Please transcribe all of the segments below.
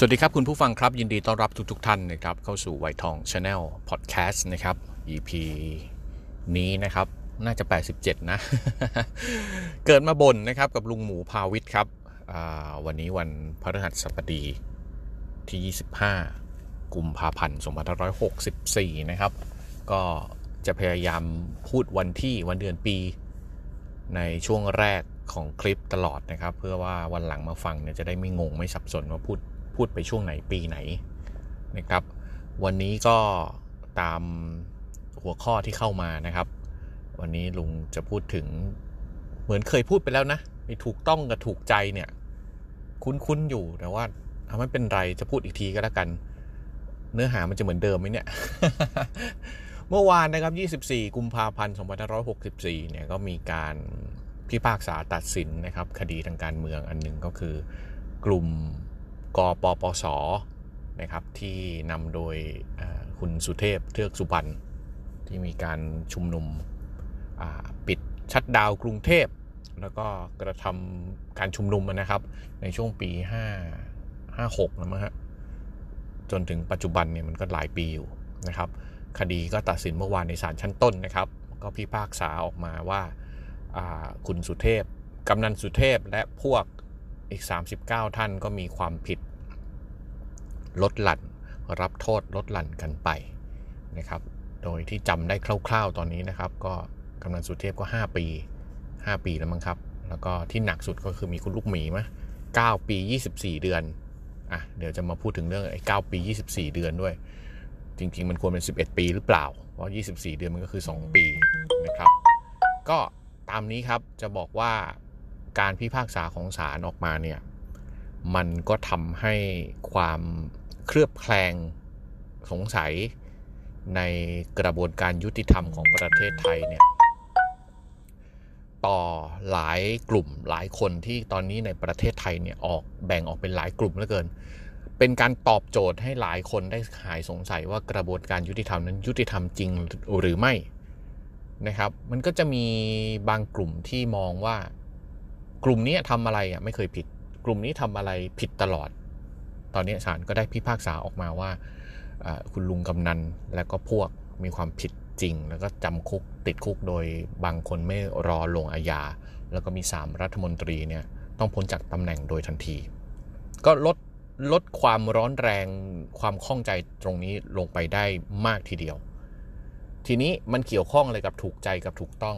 สวัสดีครับ คุณผู้ฟังครับ ยินดีต้อนรับทุกๆทท่านนะครับ เข้าสู่ไวทอง Channel Podcast นะครับ EP นี้นะครับ น่าจะ 87 นะ เกิดมาบ่นนะครับ กับลุงหมูพาวิทย์ครับ วันนี้วันพฤหัสบดีที่ 25 กุมภาพันธ์2564 นะครับ ก็จะพยายามพูดวันที่วันเดือนปี ในช่วงแรกของคลิปตลอดนะครับ เพื่อว่าวันหลังมาฟังเนี่ยจะได้ไม่งงไม่สับสนว่าพูด พูดไปช่วงไหนปีไหนนะครับ วันนี้ก็ตามหัวข้อที่เข้ามานะครับ วันนี้ลุงจะพูดถึงเหมือนเคยพูดไปแล้วนะไอ้ถูกต้องกับถูกใจเนี่ยคุ้นๆอยู่แต่ว่าทำไม่เป็นไรจะพูดอีกทีก็แล้วกัน เนื้อหามันจะเหมือนเดิมไหมเนี่ย เมื่อวานนะครับ 24 กุมภาพันธ์ 2564 เนี่ยก็มีการพิพากษาตัดสินนะครับ คดีทางการเมืองอันหนึ่งก็คือกลุ่ม กปปสนะครับที่นำโดยคุณสุเทพเทือกสุบรรณที่มีการชุมนุมปิดชัดดาวกรุงเทพ แล้วก็กระทำการชุมนุมนะครับ ในช่วงปี 5 56นะมั้งฮะจนถึงปัจจุบันเนี่ยมันก็หลายปีอยู่นะครับ คดีก็ตัดสินเมื่อวานในศาลชั้นต้นนะครับ ก็พิพากษาออกมาว่าคุณสุเทพกำนันสุเทพและพวก อีก 39 ท่านก็มีความผิด ลดหลั่น รับโทษลดหลั่นกันไปนะครับ โดยที่จำได้คร่าว ๆ ตอนนี้นะครับ ก็กำนันสุเทพก็ 5 ปี 5 ปีแล้วมั้งครับ แล้วก็ที่หนักสุดก็คือมีคุณลูกหมีมะ9ปี 24 เดือนอะเดี๋ยวจะมาพูดถึงเรื่องไอ้9ปี 24 เดือนด้วย จริง ๆ มันควรเป็น 11 ปีหรือเปล่า เพราะ 24 เดือนมันก็คือ 2 ปีนะครับ ก็ตามนี้ครับจะบอกว่า การพิพากษาของศาลออกมาเนี่ยมันก็ทำให้ความเคลือบแคลงสงสัยในกระบวนการยุติธรรมของประเทศไทยเนี่ยต่อหลายกลุ่มหลายคนที่ตอนนี้ในประเทศไทยเนี่ยออกแบ่งออกเป็นหลายกลุ่มเหลือเกิน เป็นการตอบโจทย์ให้หลายคนได้หายสงสัยว่ากระบวนการยุติธรรมนั้นยุติธรรมจริงหรือไม่นะครับ มันก็จะมีบางกลุ่มที่มองว่า กลุ่มนี้ทำอะไรอะไม่เคยผิด กลุ่มนี้ทำอะไรผิดตลอด ตอนนี้ศาลก็ได้พิพากษาออกมาว่า คุณลุงกำนันและก็พวกมีความผิดจริง แล้วก็จำคุกติดคุกโดยบางคนไม่รอลงอาญาแล้วก็มี 3 รัฐมนตรีเนี่ยต้องพ้นจากตำแหน่งโดยทันที ก็ลดลดความร้อนแรงความข้องใจตรงนี้ลงไปได้มากทีเดียว ทีนี้มันเกี่ยวข้องอะไรกับถูกใจกับถูกต้อง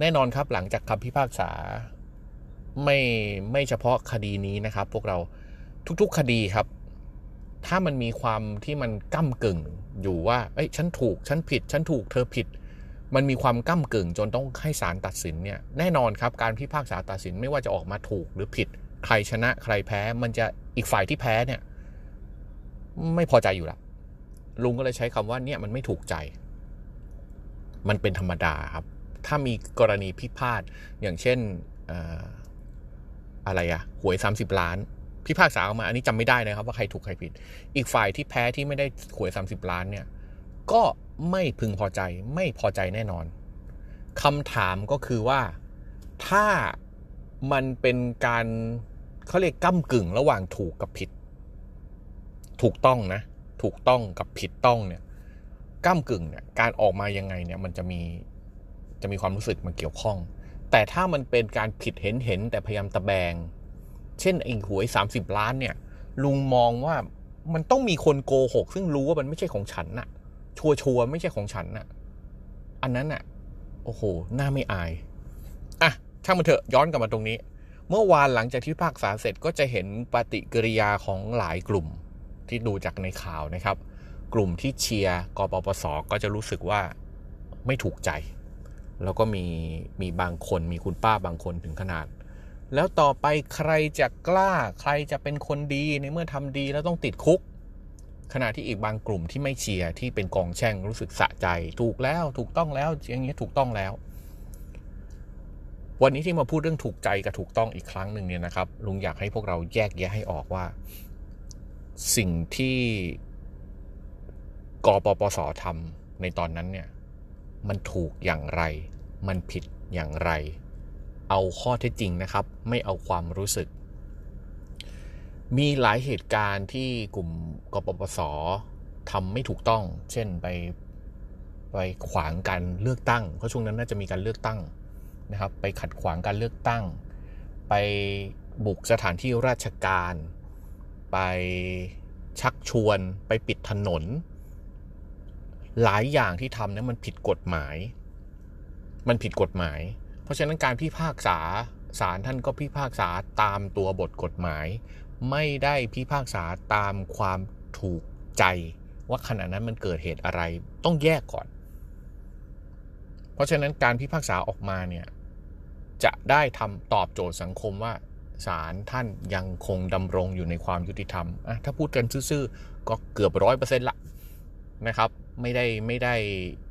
แน่นอนครับหลังจากคำพิพากษา ไม่ไม่เฉพาะคดีนี้นะครับ พวกเราทุกๆคดีครับ ถ้ามันมีความที่มันก้ากึ่งอยู่ว่าเอ้ยฉันถูกฉันผิด ฉันถูกเธอผิด มันมีความก้ากึ่งจนต้องให้ศาลตัดสินเนี่ยแน่นอนครับการพิพากษาตัดสินไม่ว่าจะออกมาถูกหรือผิด ใครชนะใครแพ้ มันจะอีกฝ่ายที่แพ้เนี่ยไม่พอใจอยู่ละลุงก็เลยใช้คำว่าเนี่ยมันไม่ถูกใจ มันเป็นธรรมดาครับ ถ้ามีกรณีพิพาทอย่างเช่น อะไรอะหวย 30 ล้าน พิพากษาออกมาอันนี้จำไม่ได้นะครับ ว่าใครถูกใครผิด อีกฝ่ายที่แพ้ที่ไม่ได้หวย 30 ล้านเนี่ย ก็ไม่พึงพอใจไม่พอใจแน่นอนคำถามก็คือว่าถ้ามันเป็นการเขาเรียกก้ากึ่งระหว่างถูกกับผิด ถูกต้องนะ ถูกต้องกับผิดต้องเนี่ยก้ากึ่งเนี่ยการออกมายังไงเนี่ยมันจะมีจะมีความรู้สึกมาเกี่ยวข้อง แต่ถ้ามันเป็นการผิดเห็นเห็นแต่พยายามตะแบง เช่นไอ้หวย 30 ล้านเนี่ย ลุงมองว่ามันต้องมีคนโกหก ซึ่งรู้ว่ามันไม่ใช่ของฉันน่ะ ชัวชัวไม่ใช่ของฉันน่ะ อันนั้นน่ะ โอ้โหหน้าไม่อายอะช่างมันเถอะย้อนกลับมาตรงนี้ เมื่อวานหลังจากที่ภาคษาเสร็จก็จะเห็นปฏิกิริยาของหลายกลุ่มที่ดูจากในข่าวนะครับ กลุ่มที่เชียร์กปปสก็จะรู้สึกว่าไม่ถูกใจ แล้วก็มีมีบางคนมีคุณป้าบางคนถึงขนาด แล้วต่อไปใครจะกล้าใครจะเป็นคนดีในเมื่อทำดีแล้วต้องติดคุก ขณะที่อีกบางกลุ่มที่ไม่เชียร์ที่เป็นกองแช่งรู้สึกสะใจ ถูกแล้วถูกต้องแล้วอย่างเงี้ยถูกต้องแล้ว วันนี้ที่มาพูดเรื่องถูกใจกับถูกต้องอีกครั้งหนึ่งเนี่ยนะครับ ลุงอยากให้พวกเราแยกแยะให้ออกว่า สิ่งที่กปปสทำในตอนนั้นเนี่ย มันถูกอย่างไร มันผิดอย่างไร เอาข้อเท็จจริงนะครับ ไม่เอาความรู้สึก มีหลายเหตุการณ์ที่กลุ่มกปปสทำไม่ถูกต้อง เช่นไปไปขวางการเลือกตั้ง เพราะช่วงนั้นน่าจะมีการเลือกตั้งนะครับ ไปขัดขวางการเลือกตั้ง ไปบุกสถานที่ราชการ ไปชักชวน ไปปิดถนน หลายอย่างที่ทำเนี่ยมันผิดกฎหมาย มันผิดกฎหมาย เพราะฉะนั้นการพิพากษาศาลท่านก็พิพากษาตามตัวบทกฎหมาย ไม่ได้พิพากษาตามความถูกใจ ว่าขณะนั้นมันเกิดเหตุอะไร ต้องแยกก่อน เพราะฉะนั้นการพิพากษาออกมาเนี่ยจะได้ทำตอบโจทย์สังคมว่าศาลท่านยังคงดำรงอยู่ในความยุติธรรมอะถ้าพูดกันซื่อๆก็เกือบร้อยเปอร์เซ็นต์ละ นะครับ ไม่ได้ไม่ได้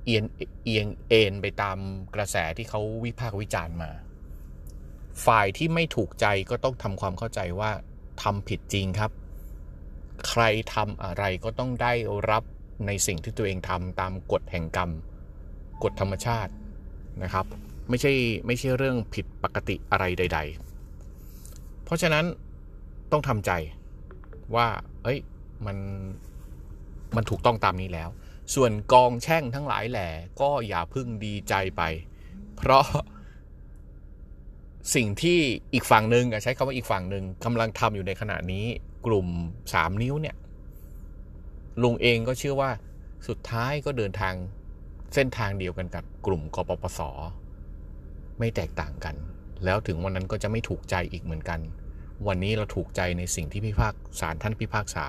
เอียงเอียงเอ็นไปตามกระแสที่เขาวิพากษ์วิจารณ์มา ฝ่ายที่ไม่ถูกใจก็ต้องทำความเข้าใจว่าทำผิดจริงครับ ใครทำอะไรก็ต้องได้รับในสิ่งที่ตัวเองทำตามกฎแห่งกรรม กฎธรรมชาตินะครับ ไม่ใช่ไม่ใช่เรื่องผิดปกติอะไรใด ๆ เพราะฉะนั้นต้องทำใจว่า เอ้ย มัน มันถูกต้องตามนี้แล้ว ส่วนกองแช่งทั้งหลายแหล่ก็อย่าพึ่งดีใจไป เพราะสิ่งที่อีกฝั่งหนึ่งใช้คำว่าอีกฝั่งหนึ่งกำลังทำอยู่ในขณะนี้กลุ่มสามนิ้วเนี่ยลุงเองก็เชื่อว่าสุดท้ายก็เดินทางเส้นทางเดียวกันกับกลุ่มกปปส ไม่แตกต่างกัน แล้วถึงวันนั้นก็จะไม่ถูกใจอีกเหมือนกัน วันนี้เราถูกใจในสิ่งที่พิพากษาท่านพิพากษา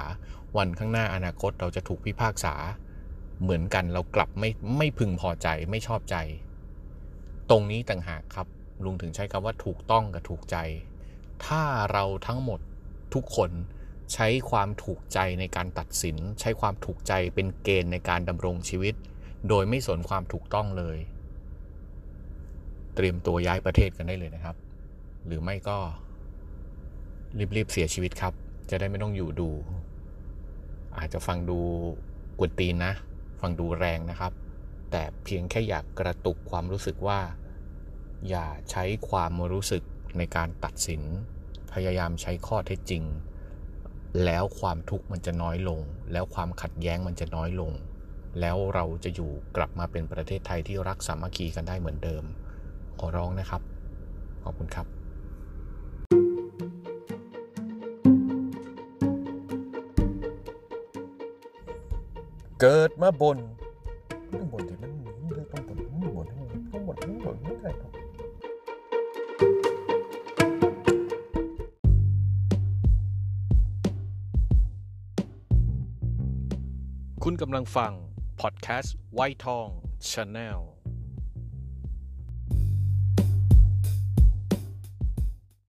วันข้างหน้าอนาคตเราจะถูกพิพากษา เหมือนกันเรากลับไม่ไม่พึงพอใจไม่ชอบใจ ตรงนี้ต่างหากครับ ลุงถึงใช้คำว่าถูกต้องกับถูกใจ ถ้าเราทั้งหมดทุกคนใช้ความถูกใจในการตัดสิน ใช้ความถูกใจเป็นเกณฑ์ในการดำรงชีวิต โดยไม่สนความถูกต้องเลย เตรียมตัวย้ายประเทศกันได้เลยนะครับ หรือไม่ก็ รีบๆเสียชีวิตครับ จะได้ไม่ต้องอยู่ดู อาจจะฟังดูกวนตีนนะ ฟังดูแรงนะครับ แต่เพียงแค่อยากกระตุกความรู้สึกว่า อย่าใช้ความรู้สึกในการตัดสิน พยายามใช้ข้อเท็จจริง แล้วความทุกข์มันจะน้อยลง แล้วความขัดแย้งมันจะน้อยลง แล้วเราจะอยู่กลับมาเป็นประเทศไทยที่รักสามัคคีกันได้เหมือนเดิม ขอร้องนะครับ ขอบคุณครับ เกิดมาบนต้องบ่นที่มันมีเลยต้องบ่นต้องบ่นต้องบ่นต้องบ่นไม่ได้ครับคุณกำลังฟัง พอดแคสต์ไวทอง Channel